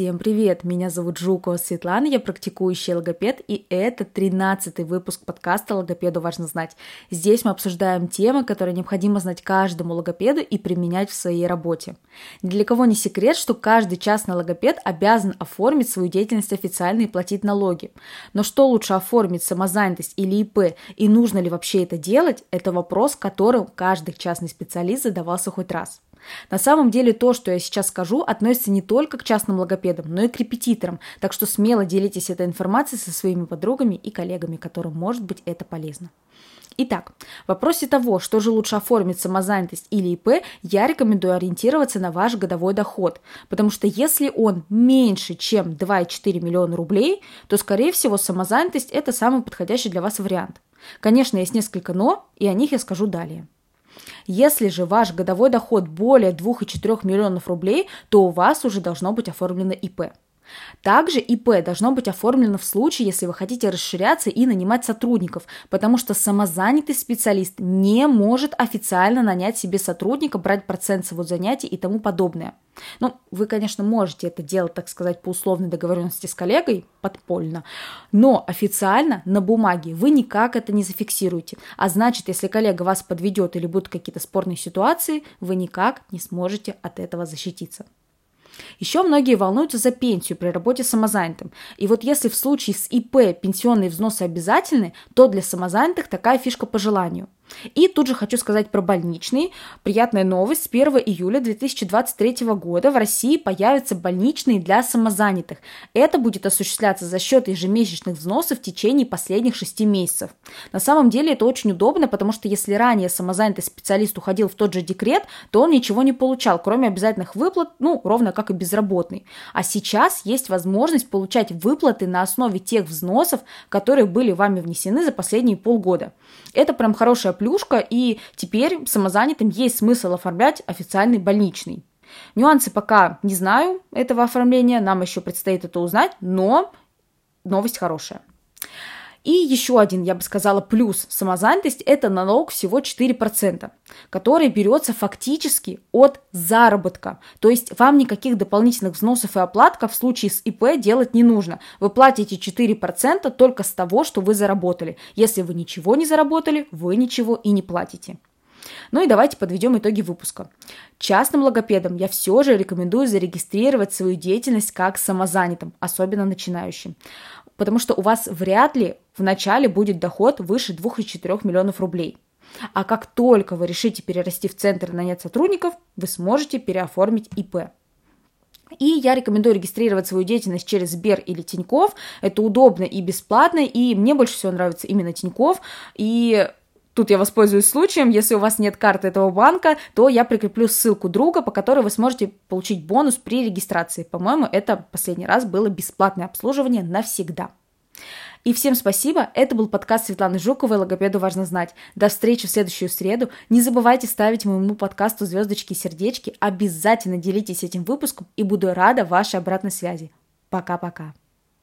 Всем привет! Меня зовут Жукова Светлана, я практикующий логопед, и это 13 выпуск подкаста «Логопеду важно знать». Здесь мы обсуждаем темы, которые необходимо знать каждому логопеду и применять в своей работе. Ни для кого не секрет, что каждый частный логопед обязан оформить свою деятельность официально и платить налоги. Но что лучше оформить, самозанятость или ИП, и нужно ли вообще это делать, это вопрос, которым каждый частный специалист задавался хоть раз. На самом деле то, что я сейчас скажу, относится не только к частным логопедам, но и к репетиторам, так что смело делитесь этой информацией со своими подругами и коллегами, которым может быть это полезно. Итак, в вопросе того, что же лучше оформить самозанятость или ИП, я рекомендую ориентироваться на ваш годовой доход, потому что если он меньше, чем 2,4 миллиона рублей, то, скорее всего, самозанятость – это самый подходящий для вас вариант. Конечно, есть несколько «но», и о них я скажу далее. Если же ваш годовой доход более 2,4 миллионов рублей, то у вас уже должно быть оформлено ИП. Также ИП должно быть оформлено в случае, если вы хотите расширяться и нанимать сотрудников, потому что самозанятый специалист не может официально нанять себе сотрудника, брать процент с его занятий и тому подобное. Ну, вы, конечно, можете это делать, так сказать, по условной договоренности с коллегой, подпольно, но официально на бумаге вы никак это не зафиксируете. А значит, если коллега вас подведет или будут какие-то спорные ситуации, вы никак не сможете от этого защититься. Еще многие волнуются за пенсию при работе самозанятым. И вот если в случае с ИП пенсионные взносы обязательны, то для самозанятых такая фишка по желанию – и тут же хочу сказать про больничный. Приятная новость. С 1 июля 2023 года в России появятся больничные для самозанятых. Это будет осуществляться за счет ежемесячных взносов в течение последних 6 месяцев. На самом деле это очень удобно, потому что если ранее самозанятый специалист уходил в тот же декрет, то он ничего не получал, кроме обязательных выплат, ну, ровно как и безработный. А сейчас есть возможность получать выплаты на основе тех взносов, которые были вами внесены за последние полгода. Это прям хорошая плюшка, и теперь самозанятым есть смысл оформлять официальный больничный. Нюансы пока не знаю этого оформления, нам еще предстоит это узнать, но новость хорошая. И еще один, я бы сказала, плюс самозанятость – это налог всего 4%, который берется фактически от заработка. То есть вам никаких дополнительных взносов и оплатков в случае с ИП делать не нужно. Вы платите 4% только с того, что вы заработали. Если вы ничего не заработали, вы ничего и не платите. Ну и давайте подведем итоги выпуска. Частным логопедам я все же рекомендую зарегистрировать свою деятельность как самозанятым, особенно начинающим потому что у вас вряд ли в начале будет доход выше 2,4 миллионов рублей. А как только вы решите перерасти в центр и нанять сотрудников, вы сможете переоформить ИП. И я рекомендую регистрировать свою деятельность через Сбер или Тиньков. Это удобно и бесплатно, и мне больше всего нравится именно Тиньков. И Тут я воспользуюсь случаем, если у вас нет карты этого банка, то я прикреплю ссылку друга, по которой вы сможете получить бонус при регистрации. По-моему, это последний раз было бесплатное обслуживание навсегда. И всем спасибо. Это был подкаст Светланы Жуковой «Логопеду важно знать». До встречи в следующую среду. Не забывайте ставить моему подкасту звездочки и сердечки. Обязательно делитесь этим выпуском и буду рада вашей обратной связи. Пока-пока.